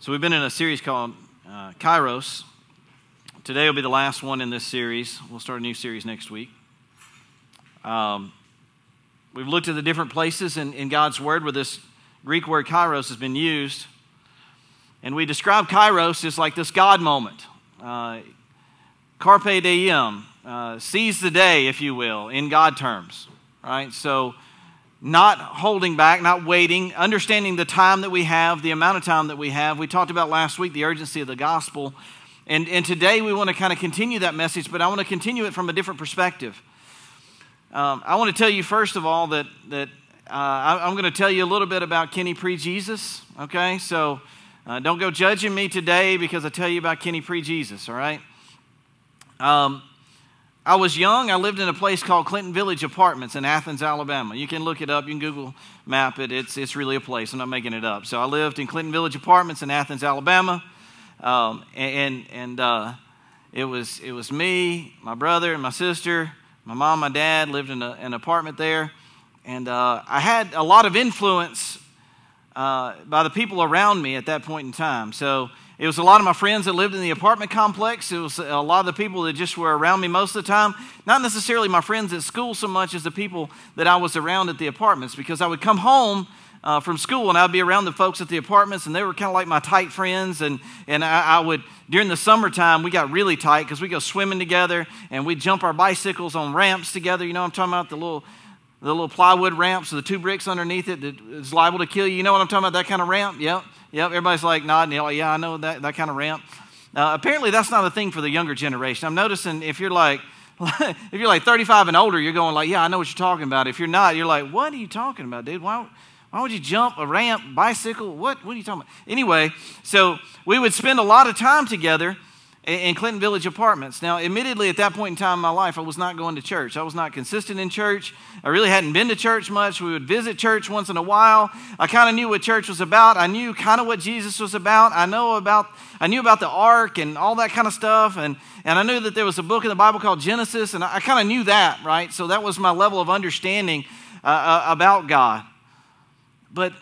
So, we've been in a series called uh, Kairos. Today will be the last one in this series. We'll start a new series next week. Um, we've looked at the different places in, in God's Word where this Greek word Kairos has been used. And we describe Kairos as like this God moment. Uh, carpe diem, uh, seize the day, if you will, in God terms. Right? So, not holding back, not waiting, understanding the time that we have, the amount of time that we have. We talked about last week the urgency of the gospel. And, and today we want to kind of continue that message, but I want to continue it from a different perspective. Um, I want to tell you, first of all, that, that uh, I, am going to tell you a little bit about Kenny Pre Jesus, okay? So uh, don't go judging me today because I tell you about Kenny Pre Jesus, all right? Um, I was young. I lived in a place called Clinton Village Apartments in Athens, Alabama. You can look it up. You can Google map it. It's, it's really a place. I'm not making it up. So I lived in Clinton Village Apartments in Athens, Alabama. Um, and and uh, it, was, it was me, my brother, and my sister. My mom, my dad lived in a, an apartment there. And uh, I had a lot of influence uh, by the people around me at that point in time. So it was a lot of my friends that lived in the apartment complex. It was a lot of the people that just were around me most of the time. Not necessarily my friends at school so much as the people that I was around at the apartments because I would come home uh, from school and I'd be around the folks at the apartments and they were kind of like my tight friends. And, and I, I would, during the summertime, we got really tight because we go swimming together and we'd jump our bicycles on ramps together. You know I'm talking about? The little the little plywood ramps with the two bricks underneath it that is liable to kill you. You know what I'm talking about? That kind of ramp? Yep. Yep, everybody's like nodding. Like, yeah, I know that, that kind of ramp. Uh, apparently, that's not a thing for the younger generation. I'm noticing if you're like, if you're like 35 and older, you're going like, yeah, I know what you're talking about. If you're not, you're like, what are you talking about, dude? Why, why would you jump a ramp, bicycle? What, what are you talking about? Anyway, so we would spend a lot of time together in Clinton Village Apartments. Now, admittedly, at that point in time in my life, I was not going to church. I was not consistent in church. I really hadn't been to church much. We would visit church once in a while. I kind of knew what church was about. I knew kind of what Jesus was about. I know about I knew about the ark and all that kind of stuff, and and I knew that there was a book in the Bible called Genesis, and I, I kind of knew that, right? So that was my level of understanding uh, uh, about God. But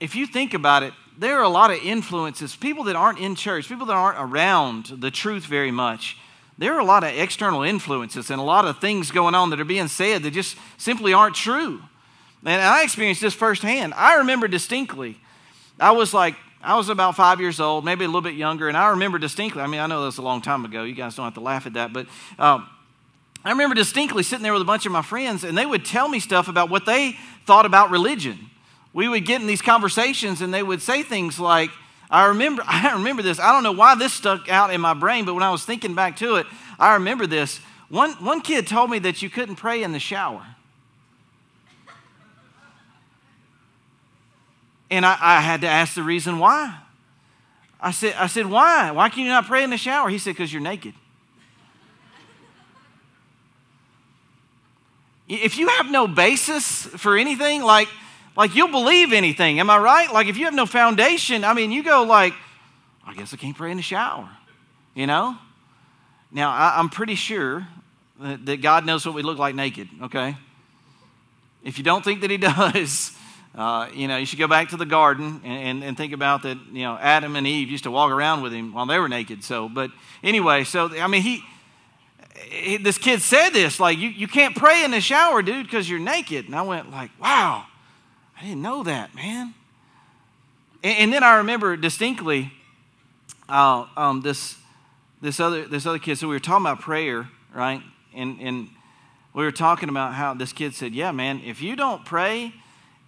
if you think about it, there are a lot of influences, people that aren't in church, people that aren't around the truth very much. There are a lot of external influences and a lot of things going on that are being said that just simply aren't true. And I experienced this firsthand. I remember distinctly, I was like, I was about five years old, maybe a little bit younger, and I remember distinctly, I mean, I know that was a long time ago. You guys don't have to laugh at that, but um, I remember distinctly sitting there with a bunch of my friends, and they would tell me stuff about what they thought about religion we would get in these conversations and they would say things like, I remember, I remember this. I don't know why this stuck out in my brain, but when I was thinking back to it, I remember this. One, one kid told me that you couldn't pray in the shower. And I, I had to ask the reason why. I said, I said, why? Why can you not pray in the shower? He said, because you're naked. If you have no basis for anything, like like you'll believe anything. Am I right? Like if you have no foundation, I mean, you go like, I guess I can't pray in the shower, you know? Now, I, am pretty sure that, that, God knows what we look like naked, okay? If you don't think that He does, uh, you know, you should go back to the garden and, and, and, think about that, you know, Adam and Eve used to walk around with Him while they were naked. So, but anyway, so, I mean, He, he this kid said this, like, you, you can't pray in the shower, dude, because you're naked. And I went like, wow. I didn't know that, man. And, and then I remember distinctly uh, um, this, this, other, this other kid. So we were talking about prayer, right? And, and we were talking about how this kid said, Yeah, man, if you don't pray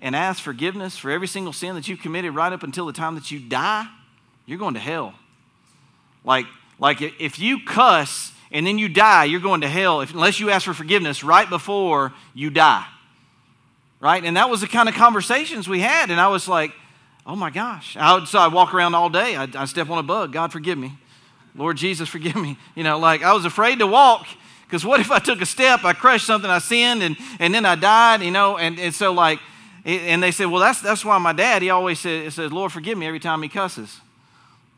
and ask forgiveness for every single sin that you've committed right up until the time that you die, you're going to hell. Like, like if you cuss and then you die, you're going to hell if, unless you ask for forgiveness right before you die right? And that was the kind of conversations we had. And I was like, oh my gosh. I would, so I walk around all day. I, I step on a bug. God, forgive me. Lord Jesus, forgive me. You know, like I was afraid to walk because what if I took a step, I crushed something, I sinned, and, and then I died, you know? And, and so, like, and they said, well, that's, that's why my dad, he always said, says, Lord, forgive me every time he cusses.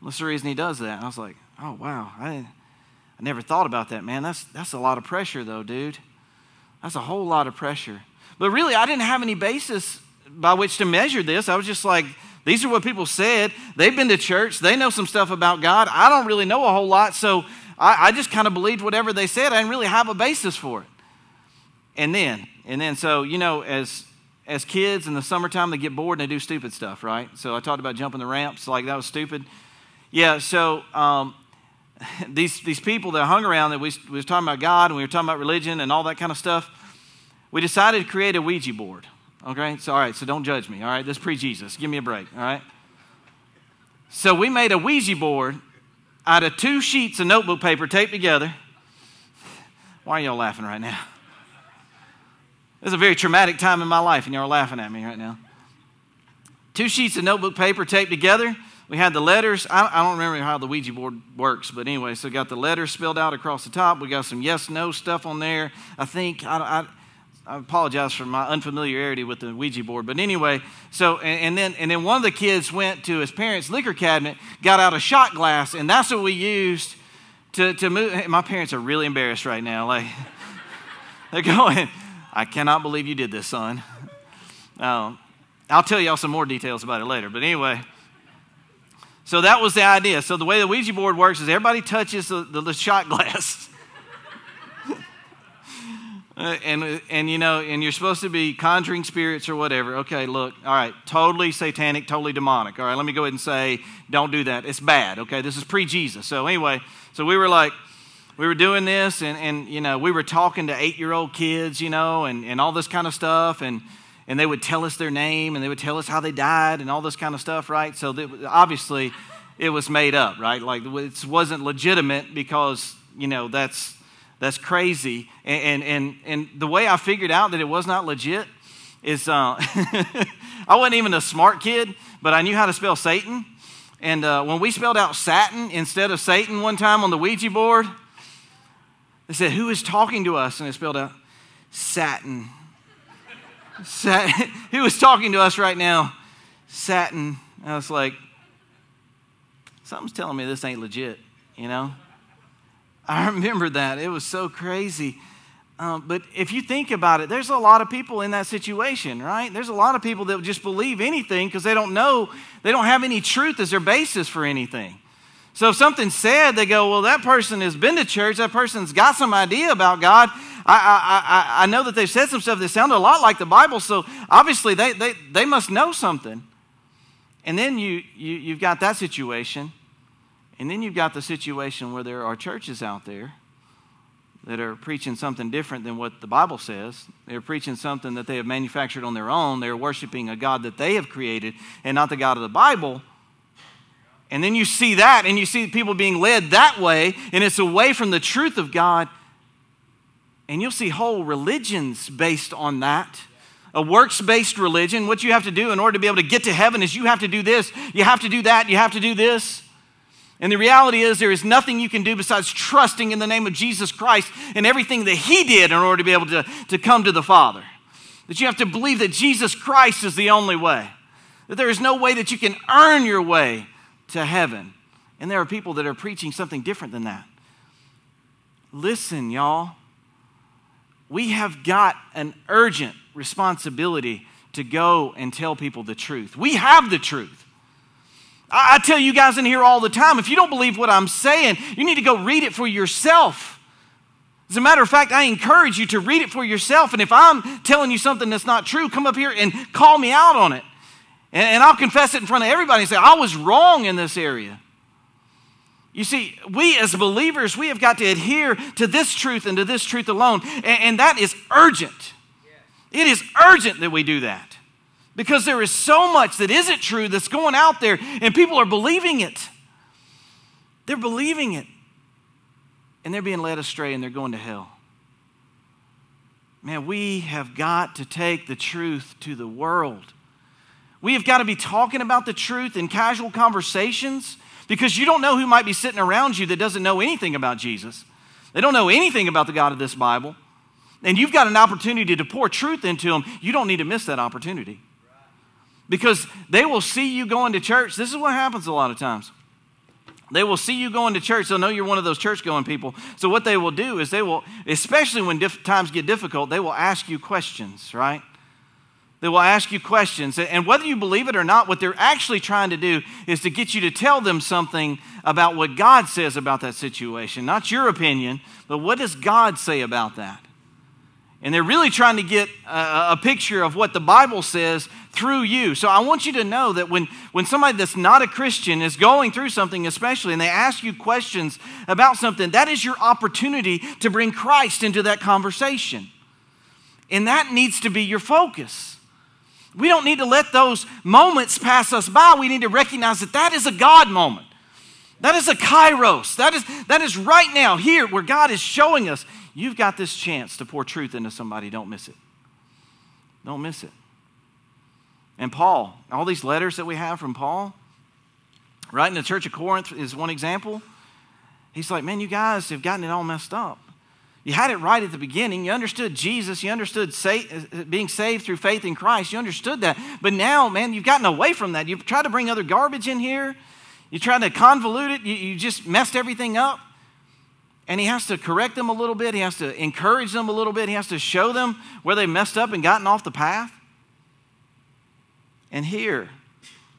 That's the reason he does that. And I was like, oh, wow. I, I never thought about that, man. That's, that's a lot of pressure, though, dude. That's a whole lot of pressure. But really, I didn't have any basis by which to measure this. I was just like, These are what people said. They've been to church, they know some stuff about God. I don't really know a whole lot, so I, I just kind of believed whatever they said. I didn't really have a basis for it. And then, and then, so, you know, as as kids in the summertime, they get bored and they do stupid stuff, right? So I talked about jumping the ramps, like that was stupid. Yeah, so um, these, these people that hung around that we, we was talking about God and we were talking about religion and all that kind of stuff, we decided to create a Ouija board. Okay, so all right, so don't judge me. All right, this pre Jesus. Give me a break. All right. So we made a Ouija board out of two sheets of notebook paper taped together. Why are y'all laughing right now? This is a very traumatic time in my life, and y'all are laughing at me right now. Two sheets of notebook paper taped together. We had the letters. I, I don't remember how the Ouija board works, but anyway, so got the letters spelled out across the top. We got some yes, no stuff on there. I think I, I I apologize for my unfamiliarity with the Ouija board. But anyway, so, and, and, then, and then one of the kids went to his parents' liquor cabinet, got out a shot glass, and that's what we used to, to move. My parents are really embarrassed right now. Like, they're going, I cannot believe you did this, son. Um, I'll tell y'all some more details about it later. But anyway, so that was the idea. So the way the Ouija board works is everybody touches the, the, the shot glass. Uh, and, and you know, and you're supposed to be conjuring spirits or whatever. Okay, look, all right, totally satanic, totally demonic. All right, let me go ahead and say, don't do that. It's bad. Okay, this is pre Jesus. So anyway, so we were like, we were doing this, and, and you know, we were talking to eight year old kids, you know, and, and all this kind of stuff, and and they would tell us their name, and they would tell us how they died, and all this kind of stuff, right? So that, obviously, it was made up, right? Like it wasn't legitimate because you know that's that's crazy. And, and, and, the way I figured out that it was not legit is uh, I wasn't even a smart kid, but I knew how to spell Satan. And uh, when we spelled out Satin instead of Satan one time on the Ouija board, they said, Who is talking to us? And it spelled out Satin. Satin. Who is talking to us right now? Satin. I was like, Something's telling me this ain't legit, you know? I remember that. It was so crazy. Um, but if you think about it, there's a lot of people in that situation, right? There's a lot of people that just believe anything because they don't know, they don't have any truth as their basis for anything. So if something's said, they go, well, that person has been to church, that person's got some idea about God. I, I, I, I know that they've said some stuff that sounded a lot like the Bible, so obviously they, they, they must know something. And then you, you, you've got that situation. And then you've got the situation where there are churches out there that are preaching something different than what the Bible says. They're preaching something that they have manufactured on their own. They're worshiping a God that they have created and not the God of the Bible. And then you see that, and you see people being led that way, and it's away from the truth of God. And you'll see whole religions based on that. A works based religion, what you have to do in order to be able to get to heaven is you have to do this, you have to do that, you have to do this. And the reality is, there is nothing you can do besides trusting in the name of Jesus Christ and everything that He did in order to be able to, to come to the Father. That you have to believe that Jesus Christ is the only way, that there is no way that you can earn your way to heaven. And there are people that are preaching something different than that. Listen, y'all, we have got an urgent responsibility to go and tell people the truth. We have the truth. I, tell you guys in here all the time if you don't believe what I'm saying, you need to go read it for yourself. As a matter of fact, I encourage you to read it for yourself. And if I'm telling you something that's not true, come up here and call me out on it. And, and I'll confess it in front of everybody and say, I was wrong in this area. You see, we as believers, we have got to adhere to this truth and to this truth alone. And, and that is urgent. It is urgent that we do that because there is so much that isn't true that's going out there and people are believing it. They're believing it. And they're being led astray and they're going to hell. Man, we have got to take the truth to the world. We have got to be talking about the truth in casual conversations because you don't know who might be sitting around you that doesn't know anything about Jesus. They don't know anything about the God of this Bible. And you've got an opportunity to pour truth into them. You don't need to miss that opportunity because they will see you going to church. This is what happens a lot of times. They will see you going to church. They'll know you're one of those church going people. So, what they will do is they will, especially when diff- times get difficult, they will ask you questions, right? They will ask you questions. And whether you believe it or not, what they're actually trying to do is to get you to tell them something about what God says about that situation. Not your opinion, but what does God say about that? And they're really trying to get a, a, picture of what the Bible says through you. So I want you to know that when, when somebody that's not a Christian is going through something, especially, and they ask you questions about something, that is your opportunity to bring Christ into that conversation. And that needs to be your focus. We don't need to let those moments pass us by. We need to recognize that that is a God moment. That is a kairos. That is, that is right now, here, where God is showing us you've got this chance to pour truth into somebody. Don't miss it. Don't miss it. And Paul, all these letters that we have from Paul, right in the church of Corinth is one example. He's like, man, you guys have gotten it all messed up. You had it right at the beginning. You understood Jesus. You understood being saved through faith in Christ. You understood that. But now, man, you've gotten away from that. You've tried to bring other garbage in here. You tried to convolute it. You, you just messed everything up. And he has to correct them a little bit. He has to encourage them a little bit. He has to show them where they messed up and gotten off the path. And here,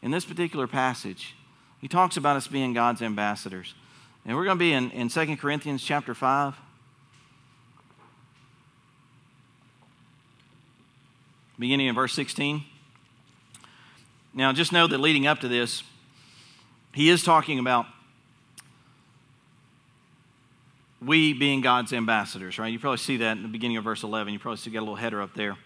in this particular passage, he talks about us being God's ambassadors. And we're going to be in, in 2 Corinthians chapter 5. beginning in verse 16. Now, just know that leading up to this, he is talking about we being God's ambassadors, right? You probably see that in the beginning of verse 11. You probably see got a little header up there.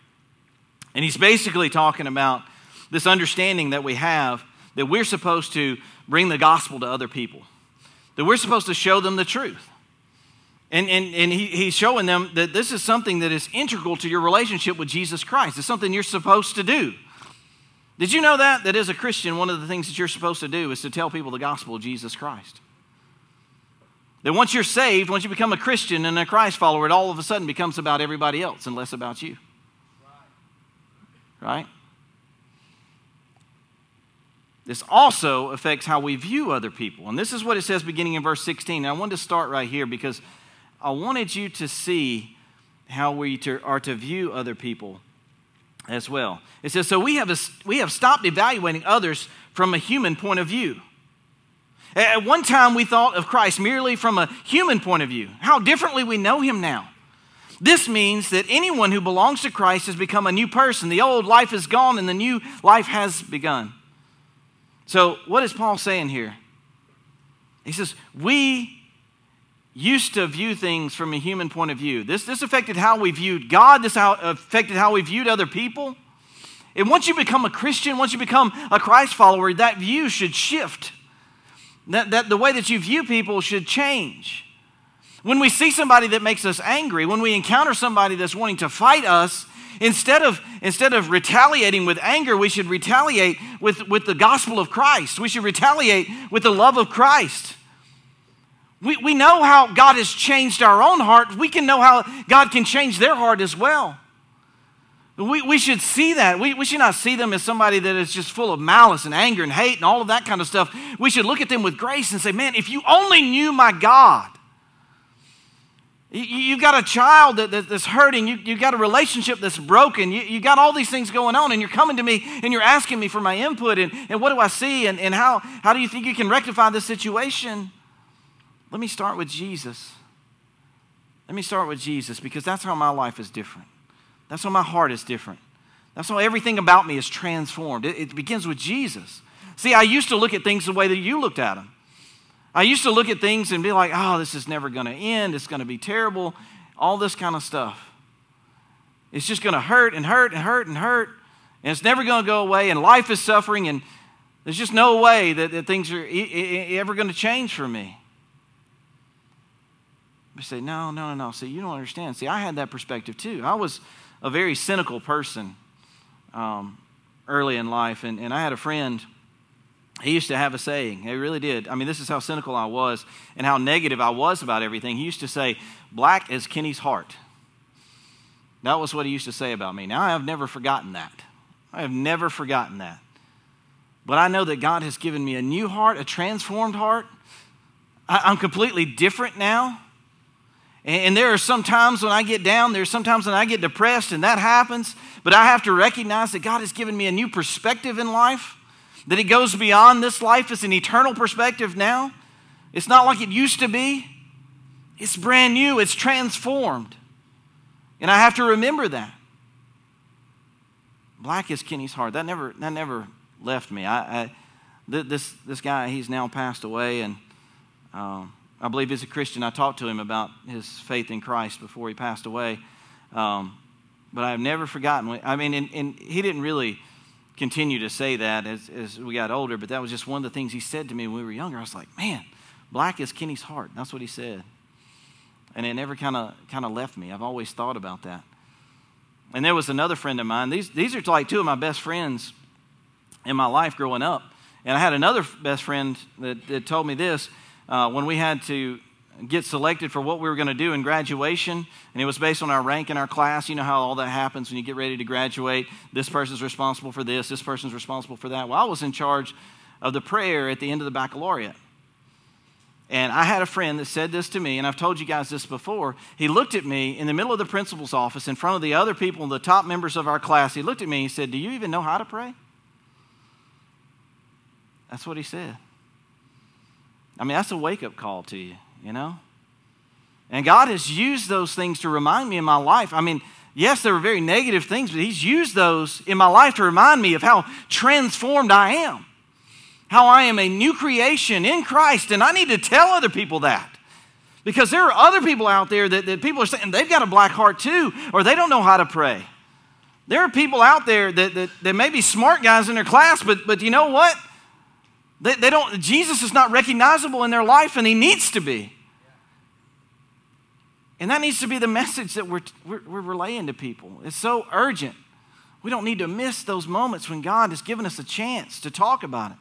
And he's basically talking about this understanding that we have that we're supposed to bring the gospel to other people, that we're supposed to show them the truth. And, and, and he, he's showing them that this is something that is integral to your relationship with Jesus Christ. It's something you're supposed to do. Did you know that? That as a Christian, one of the things that you're supposed to do is to tell people the gospel of Jesus Christ. That once you're saved, once you become a Christian and a Christ follower, it all of a sudden becomes about everybody else and less about you. Right? This also affects how we view other people. And this is what it says beginning in verse 16. And I wanted to start right here because I wanted you to see how we to, are to view other people as well. It says, So we have, a, we have stopped evaluating others from a human point of view. At one time, we thought of Christ merely from a human point of view, how differently we know him now. This means that anyone who belongs to Christ has become a new person. The old life is gone and the new life has begun. So, what is Paul saying here? He says, We used to view things from a human point of view. This, this affected how we viewed God, this how, affected how we viewed other people. And once you become a Christian, once you become a Christ follower, that view should shift. That, that the way that you view people should change. When we see somebody that makes us angry, when we encounter somebody that's wanting to fight us, instead of, instead of retaliating with anger, we should retaliate with, with the gospel of Christ. We should retaliate with the love of Christ. We, we know how God has changed our own heart. We can know how God can change their heart as well. We, we should see that. We, we should not see them as somebody that is just full of malice and anger and hate and all of that kind of stuff. We should look at them with grace and say, man, if you only knew my God, you, have got a child that, that's hurting. You, have got a relationship that's broken. You, you got all these things going on, and you're coming to me and you're asking me for my input and, and what do I see and, and how, how do you think you can rectify this situation? Let me start with Jesus. Let me start with Jesus because that's how my life is different. That's how my heart is different. That's how everything about me is transformed. It, it, begins with Jesus. See, I used to look at things the way that you looked at them. I used to look at things and be like, oh, this is never going to end. It's going to be terrible. All this kind of stuff. It's just going to hurt and hurt and hurt and hurt. And it's never going to go away. And life is suffering. And there's just no way that, that things are ever going to change for me. We say, no, no, no, no. See, you don't understand. See, I had that perspective too. I was a very cynical person um, early in life, and, and I had a friend. He used to have a saying. He really did. I mean, this is how cynical I was and how negative I was about everything. He used to say, black as Kenny's heart. That was what he used to say about me. Now, I have never forgotten that. I have never forgotten that. But I know that God has given me a new heart, a transformed heart. I, I'm completely different now. And there are some times when I get down, there's sometimes when I get depressed, and that happens. But I have to recognize that God has given me a new perspective in life, that it goes beyond this life. It's an eternal perspective now. It's not like it used to be, it's brand new, it's transformed. And I have to remember that. Black is Kenny's heart. That never, that never left me. I, I this, this guy, he's now passed away, and um, I believe he's a Christian. I talked to him about his faith in Christ before he passed away. Um, but I've never forgotten. I mean, and, and, he didn't really continue to say that as, as we got older, but that was just one of the things he said to me when we were younger. I was like, man, black is Kenny's heart. That's what he said. And it never kind of kind of left me. I've always thought about that. And there was another friend of mine. These, these are like two of my best friends in my life growing up. And I had another best friend that, that told me this uh, when we had to get selected for what we were going to do in graduation, and it was based on our rank in our class. You know how all that happens when you get ready to graduate. This person's responsible for this, this person's responsible for that. Well, I was in charge of the prayer at the end of the baccalaureate. And I had a friend that said this to me, and I've told you guys this before. He looked at me in the middle of the principal's office in front of the other people, the top members of our class. He looked at me and he said, Do you even know how to pray? That's what he said. I mean, that's a wake up call to you, you know? And God has used those things to remind me in my life. I mean, yes, there were very negative things, but He's used those in my life to remind me of how transformed I am, how I am a new creation in Christ. And I need to tell other people that. Because there are other people out there that, that people are saying they've got a black heart too, or they don't know how to pray. There are people out there that, that, that may be smart guys in their class, but, but you know what? They, they don't, Jesus is not recognizable in their life, and he needs to be. And that needs to be the message that we're, we're, we're, relaying to people. It's so urgent. We don't need to miss those moments when God has given us a chance to talk about it.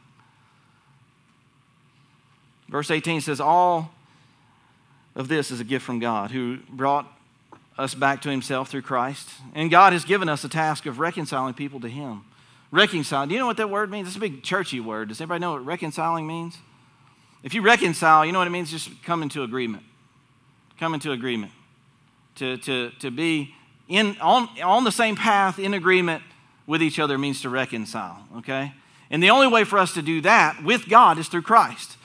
Verse 18 says, All of this is a gift from God who brought us back to himself through Christ. And God has given us a task of reconciling people to him. Reconcile. Do you know what that word means? It's a big churchy word. Does everybody know what reconciling means? If you reconcile, you know what it means? Just come into agreement. Come into agreement. To, to, to be in, on, on the same path, in agreement with each other, means to reconcile, okay? And the only way for us to do that with God is through Christ.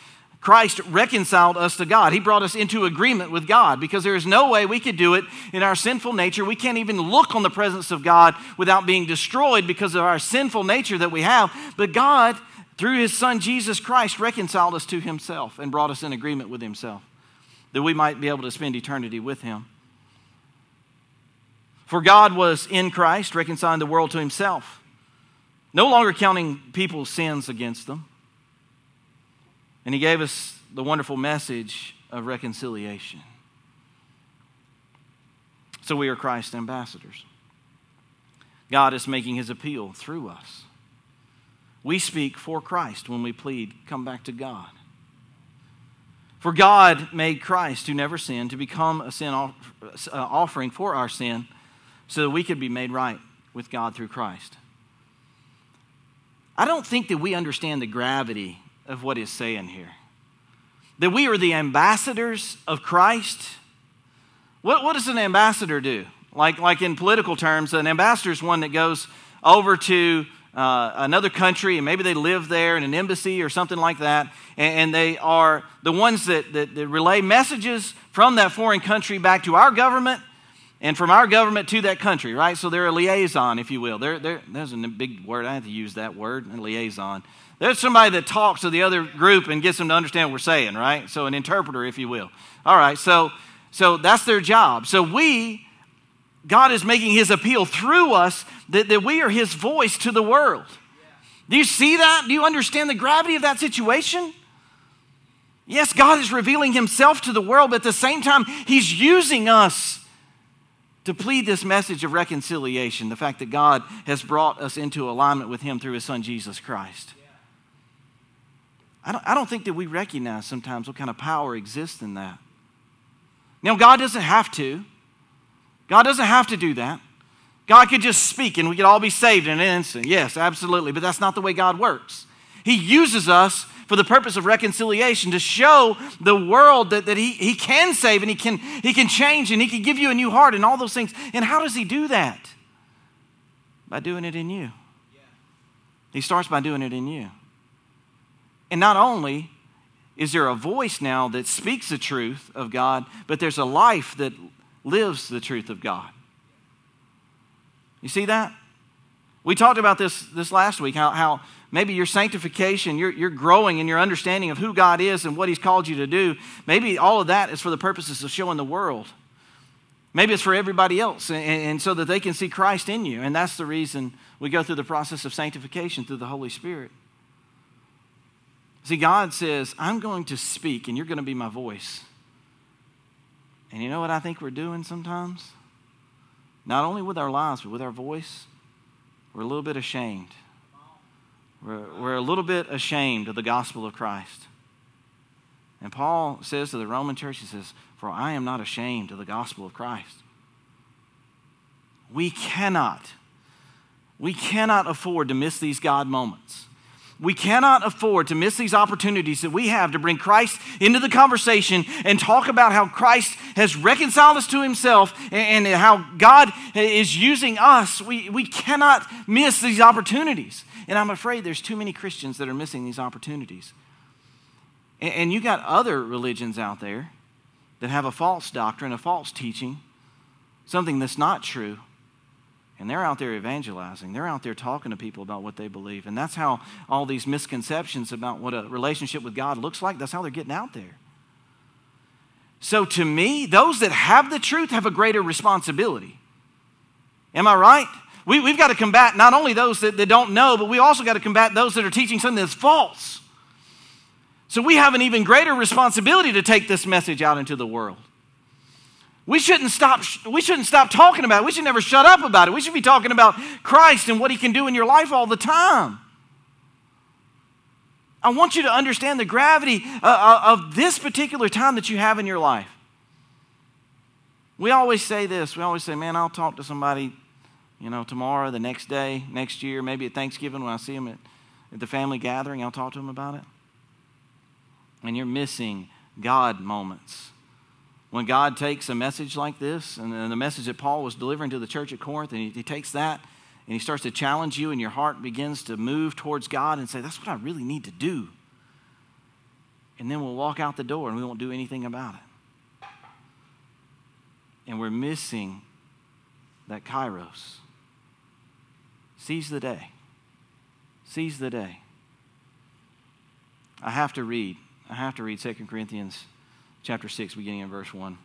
Christ reconciled us to God. He brought us into agreement with God because there is no way we could do it in our sinful nature. We can't even look on the presence of God without being destroyed because of our sinful nature that we have. But God, through His Son Jesus Christ, reconciled us to Himself and brought us in agreement with Himself that we might be able to spend eternity with Him. For God was in Christ, reconciling the world to Himself, no longer counting people's sins against them and he gave us the wonderful message of reconciliation. So we are Christ's ambassadors. God is making his appeal through us. We speak for Christ when we plead, come back to God. For God made Christ, who never sinned, to become a sin uh, offering for our sin so that we could be made right with God through Christ. I don't think that we understand the gravity of what he's saying here. That we are the ambassadors of Christ. What, what does an ambassador do? Like, like in political terms, an ambassador is one that goes over to uh, another country and maybe they live there in an embassy or something like that. And, and they are the ones that, that, that relay messages from that foreign country back to our government and from our government to that country, right? So they're a liaison, if you will. They're, they're, there's a big word. I have to use that word, a liaison. There's somebody that talks to the other group and gets them to understand what we're saying, right? So an interpreter, if you will. All right, so so that's their job. So we, God is making his appeal through us that, that we are his voice to the world. Do you see that? Do you understand the gravity of that situation? Yes, God is revealing himself to the world, but at the same time, he's using us to plead this message of reconciliation, the fact that God has brought us into alignment with him through his son Jesus Christ. I don't, I don't think that we recognize sometimes what kind of power exists in that. Now, God doesn't have to. God doesn't have to do that. God could just speak and we could all be saved in an instant. Yes, absolutely. But that's not the way God works. He uses us for the purpose of reconciliation, to show the world that, that he, he can save and he can, he can change and he can give you a new heart and all those things. And how does he do that? By doing it in you. He starts by doing it in you. And not only is there a voice now that speaks the truth of God, but there's a life that lives the truth of God. You see that? We talked about this this last week, how, how maybe your sanctification, you're, you're growing in your understanding of who God is and what He's called you to do. Maybe all of that is for the purposes of showing the world. Maybe it's for everybody else, and, and so that they can see Christ in you. And that's the reason we go through the process of sanctification through the Holy Spirit. See, God says, I'm going to speak, and you're going to be my voice. And you know what I think we're doing sometimes? Not only with our lives, but with our voice, we're a little bit ashamed. We're, we're a little bit ashamed of the gospel of Christ. And Paul says to the Roman church, he says, For I am not ashamed of the gospel of Christ. We cannot, we cannot afford to miss these God moments. We cannot afford to miss these opportunities that we have to bring Christ into the conversation and talk about how Christ has reconciled us to himself and how God is using us. We, we cannot miss these opportunities. And I'm afraid there's too many Christians that are missing these opportunities. And, and you got other religions out there that have a false doctrine, a false teaching, something that's not true. And they're out there evangelizing. They're out there talking to people about what they believe. And that's how all these misconceptions about what a relationship with God looks like, that's how they're getting out there. So to me, those that have the truth have a greater responsibility. Am I right? We, have got to combat not only those that, that don't know, but we also got to combat those that are teaching something that's false. So we have an even greater responsibility to take this message out into the world. We shouldn't stop, we shouldn't stop talking about it. We should never shut up about it. We should be talking about Christ and what he can do in your life all the time. I want you to understand the gravity uh, uh, of this particular time that you have in your life. We always say this. We always say, man, I'll talk to somebody, you know, tomorrow, the next day, next year, maybe at Thanksgiving when I see them at, at the family gathering, I'll talk to them about it. And you're missing God moments when God takes a message like this, and the message that Paul was delivering to the church at Corinth, and he, he, takes that and he starts to challenge you, and your heart begins to move towards God and say, That's what I really need to do. And then we'll walk out the door and we won't do anything about it. And we're missing that kairos. Seize the day. Seize the day. I have to read. I have to read 2 Corinthians chapter 6, beginning in verse 1.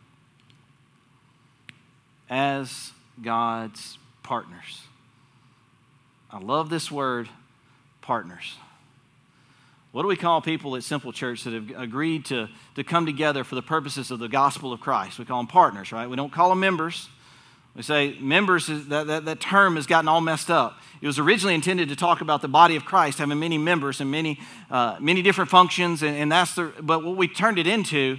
As God's partners. I love this word, partners. What do we call people at Simple Church that have agreed to, to come together for the purposes of the gospel of Christ? We call them partners, right? We don't call them members. We say members, that, that, that term has gotten all messed up. It was originally intended to talk about the body of Christ having many members and many, uh, many different functions, and, and that's the, but what we turned it into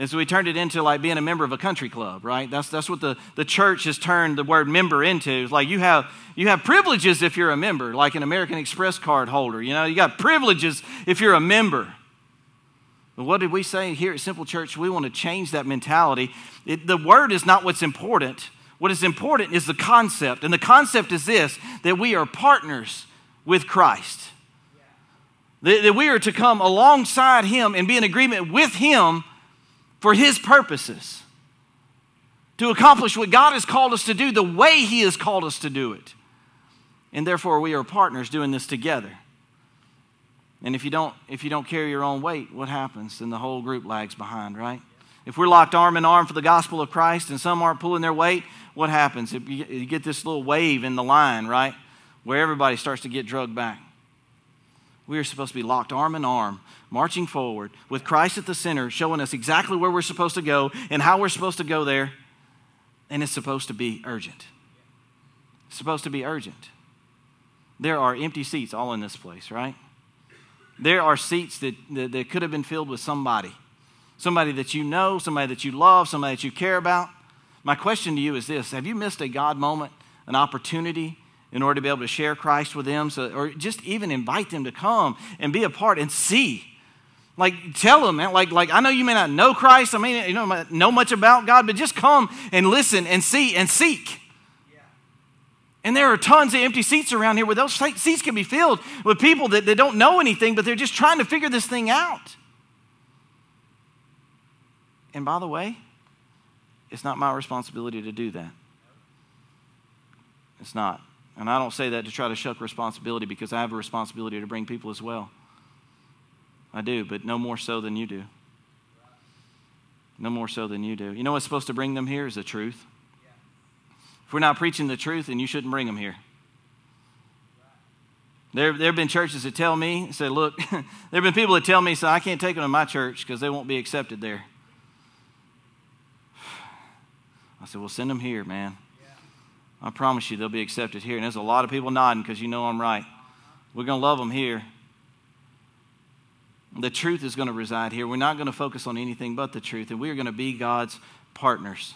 and so we turned it into like being a member of a country club, right? That's, that's what the, the church has turned the word member into. It's like you have, you have privileges if you're a member, like an American Express card holder. You know, you got privileges if you're a member. But what did we say here at Simple Church? We want to change that mentality. It, the word is not what's important. What is important is the concept. And the concept is this that we are partners with Christ. That, that we are to come alongside Him and be in agreement with Him for His purposes, to accomplish what God has called us to do the way He has called us to do it. And therefore, we are partners doing this together. And if you don't, if you don't carry your own weight, what happens? Then the whole group lags behind, right? If we're locked arm in arm for the gospel of Christ and some aren't pulling their weight, what happens? If you get this little wave in the line, right? Where everybody starts to get drugged back. We are supposed to be locked arm in arm, marching forward with Christ at the center, showing us exactly where we're supposed to go and how we're supposed to go there. And it's supposed to be urgent. It's supposed to be urgent. There are empty seats all in this place, right? There are seats that, that, that could have been filled with somebody. Somebody that you know, somebody that you love, somebody that you care about. My question to you is this Have you missed a God moment, an opportunity in order to be able to share Christ with them, so, or just even invite them to come and be a part and see Like, tell them, man. Like, like I know you may not know Christ. I mean, you know, know much about God, but just come and listen and see and seek. And there are tons of empty seats around here where those seats can be filled with people that, that don't know anything, but they're just trying to figure this thing out. And by the way, it's not my responsibility to do that. It's not. And I don't say that to try to shuck responsibility because I have a responsibility to bring people as well. I do, but no more so than you do. No more so than you do. You know what's supposed to bring them here is the truth. If we're not preaching the truth, then you shouldn't bring them here. There, there have been churches that tell me, say, look, there have been people that tell me, so I can't take them to my church because they won't be accepted there. I said, well, send them here, man. I promise you they'll be accepted here. And there's a lot of people nodding because you know I'm right. We're going to love them here. The truth is going to reside here. We're not going to focus on anything but the truth, and we are going to be God's partners.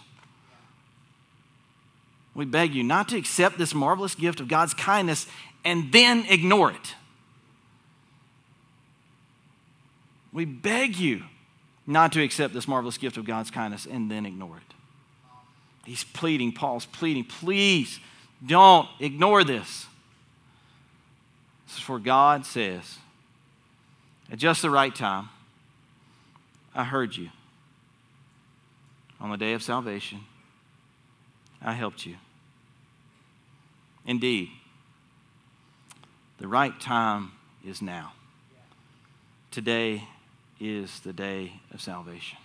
We beg you not to accept this marvelous gift of God's kindness and then ignore it. We beg you not to accept this marvelous gift of God's kindness and then ignore it. He's pleading, Paul's pleading, please don't ignore this. This is for God says, at just the right time, I heard you. On the day of salvation, I helped you. Indeed, the right time is now. Today is the day of salvation.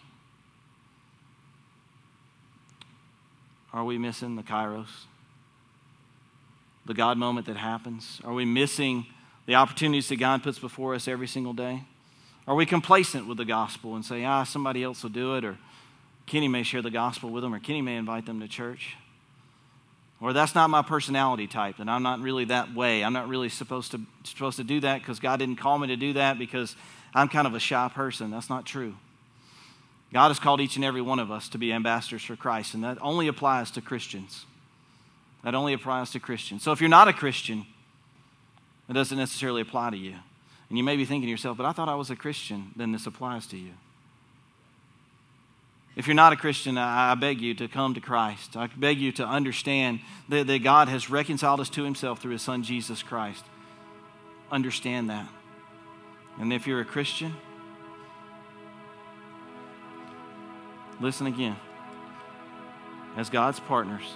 Are we missing the kairos? The God moment that happens? Are we missing the opportunities that God puts before us every single day? Are we complacent with the gospel and say, ah, somebody else will do it, or Kenny may share the gospel with them, or Kenny may invite them to church? Or that's not my personality type, and I'm not really that way. I'm not really supposed to, supposed to do that because God didn't call me to do that because I'm kind of a shy person. That's not true. God has called each and every one of us to be ambassadors for Christ, and that only applies to Christians. That only applies to Christians. So if you're not a Christian, it doesn't necessarily apply to you. And you may be thinking to yourself, but I thought I was a Christian, then this applies to you. If you're not a Christian, I beg you to come to Christ. I beg you to understand that, that God has reconciled us to Himself through His Son, Jesus Christ. Understand that. And if you're a Christian, listen again. As God's partners,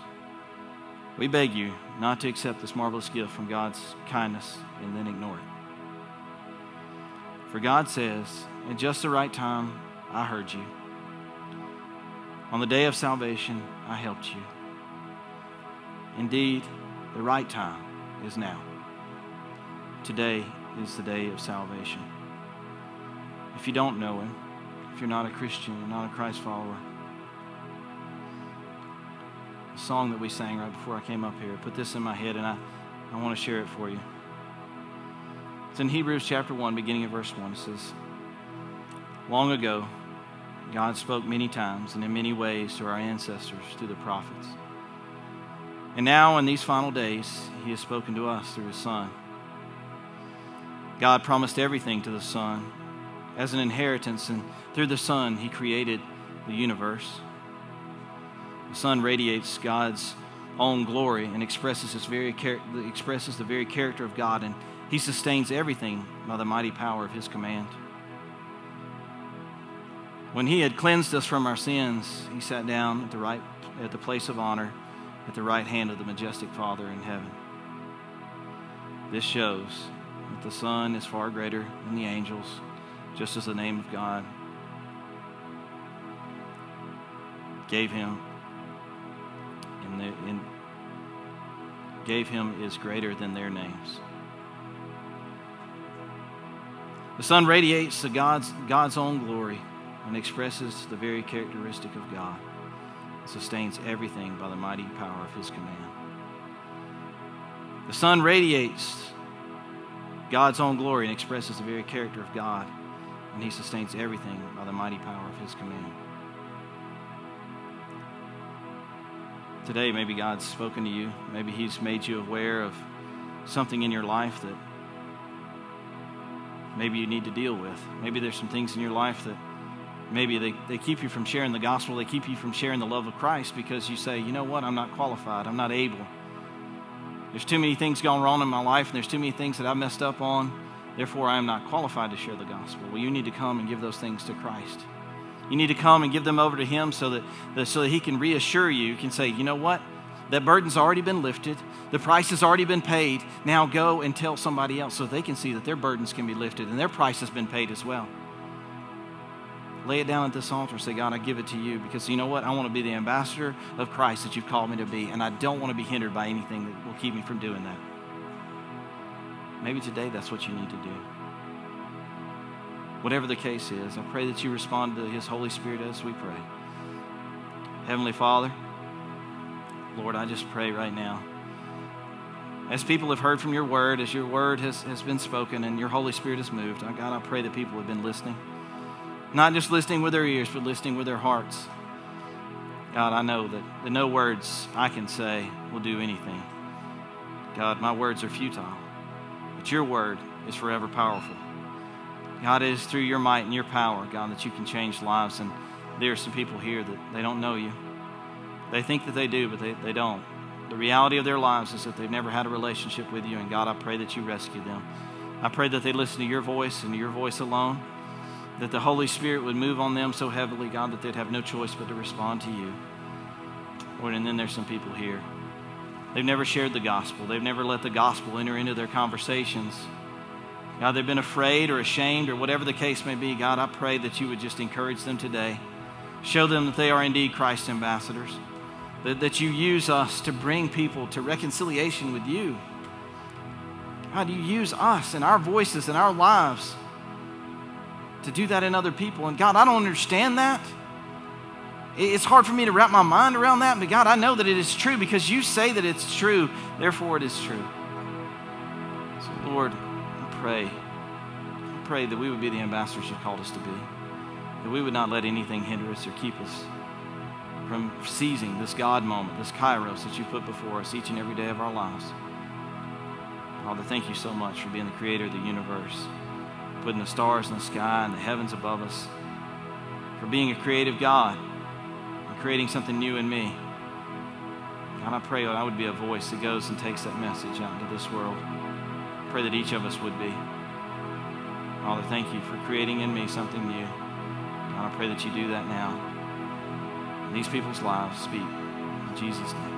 we beg you not to accept this marvelous gift from God's kindness and then ignore it. For God says, at just the right time, I heard you. On the day of salvation, I helped you. Indeed, the right time is now. Today is the day of salvation. If you don't know Him, if you're not a Christian, you're not a Christ follower, the song that we sang right before I came up here, put this in my head and I, I want to share it for you. It's in Hebrews chapter 1, beginning of verse 1. It says, Long ago, God spoke many times and in many ways to our ancestors through the prophets. And now, in these final days, He has spoken to us through His Son. God promised everything to the Son as an inheritance, and through the Son, He created the universe. The Son radiates God's own glory and expresses, his very char- expresses the very character of God, and He sustains everything by the mighty power of His command. When he had cleansed us from our sins, he sat down at the right at the place of honor at the right hand of the majestic Father in heaven. This shows that the Son is far greater than the angels, just as the name of God gave him and, gave him is greater than their names. The Son radiates the God's, God's own glory and expresses the very characteristic of God and sustains everything by the mighty power of his command. The Son radiates God's own glory and expresses the very character of God, and he sustains everything by the mighty power of his command. Today, maybe God's spoken to you. Maybe he's made you aware of something in your life that maybe you need to deal with. Maybe there's some things in your life that maybe they, they keep you from sharing the gospel, they keep you from sharing the love of Christ because you say, you know what, I'm not qualified, I'm not able. There's too many things going wrong in my life, and there's too many things that I messed up on. Therefore, I am not qualified to share the gospel. Well, you need to come and give those things to Christ. You need to come and give them over to Him so that, so that He can reassure you. You can say, you know what? That burden's already been lifted. The price has already been paid. Now go and tell somebody else so they can see that their burdens can be lifted and their price has been paid as well. Lay it down at this altar say, God, I give it to you because you know what? I want to be the ambassador of Christ that you've called me to be, and I don't want to be hindered by anything that will keep me from doing that. Maybe today that's what you need to do. Whatever the case is, I pray that you respond to His Holy Spirit as we pray. Heavenly Father, Lord, I just pray right now. As people have heard from your word, as your word has, has been spoken and your Holy Spirit has moved, oh God, I pray that people have been listening. Not just listening with their ears, but listening with their hearts. God, I know that the no words I can say will do anything. God, my words are futile, but your word is forever powerful. God, it is through your might and your power, God, that you can change lives. And there are some people here that they don't know you. They think that they do, but they, they don't. The reality of their lives is that they've never had a relationship with you. And God, I pray that you rescue them. I pray that they listen to your voice and your voice alone that the Holy Spirit would move on them so heavily, God, that they'd have no choice but to respond to you. Lord, and then there's some people here. They've never shared the gospel, they've never let the gospel enter into their conversations. God, they've been afraid or ashamed or whatever the case may be. God, I pray that you would just encourage them today. Show them that they are indeed Christ's ambassadors, that, that you use us to bring people to reconciliation with you. God, you use us and our voices and our lives to do that in other people. And God, I don't understand that. It's hard for me to wrap my mind around that, but God, I know that it is true because you say that it's true, therefore it is true. So, Lord, I pray, I pray that we would be the ambassadors you called us to be, that we would not let anything hinder us or keep us from seizing this God moment, this kairos that you put before us each and every day of our lives. Father, thank you so much for being the creator of the universe putting the stars in the sky and the heavens above us, for being a creative God creating something new in me. God, I pray that I would be a voice that goes and takes that message out into this world. Pray that each of us would be. Father, thank you for creating in me something new. God, I pray that you do that now. In these people's lives, speak. In Jesus' name.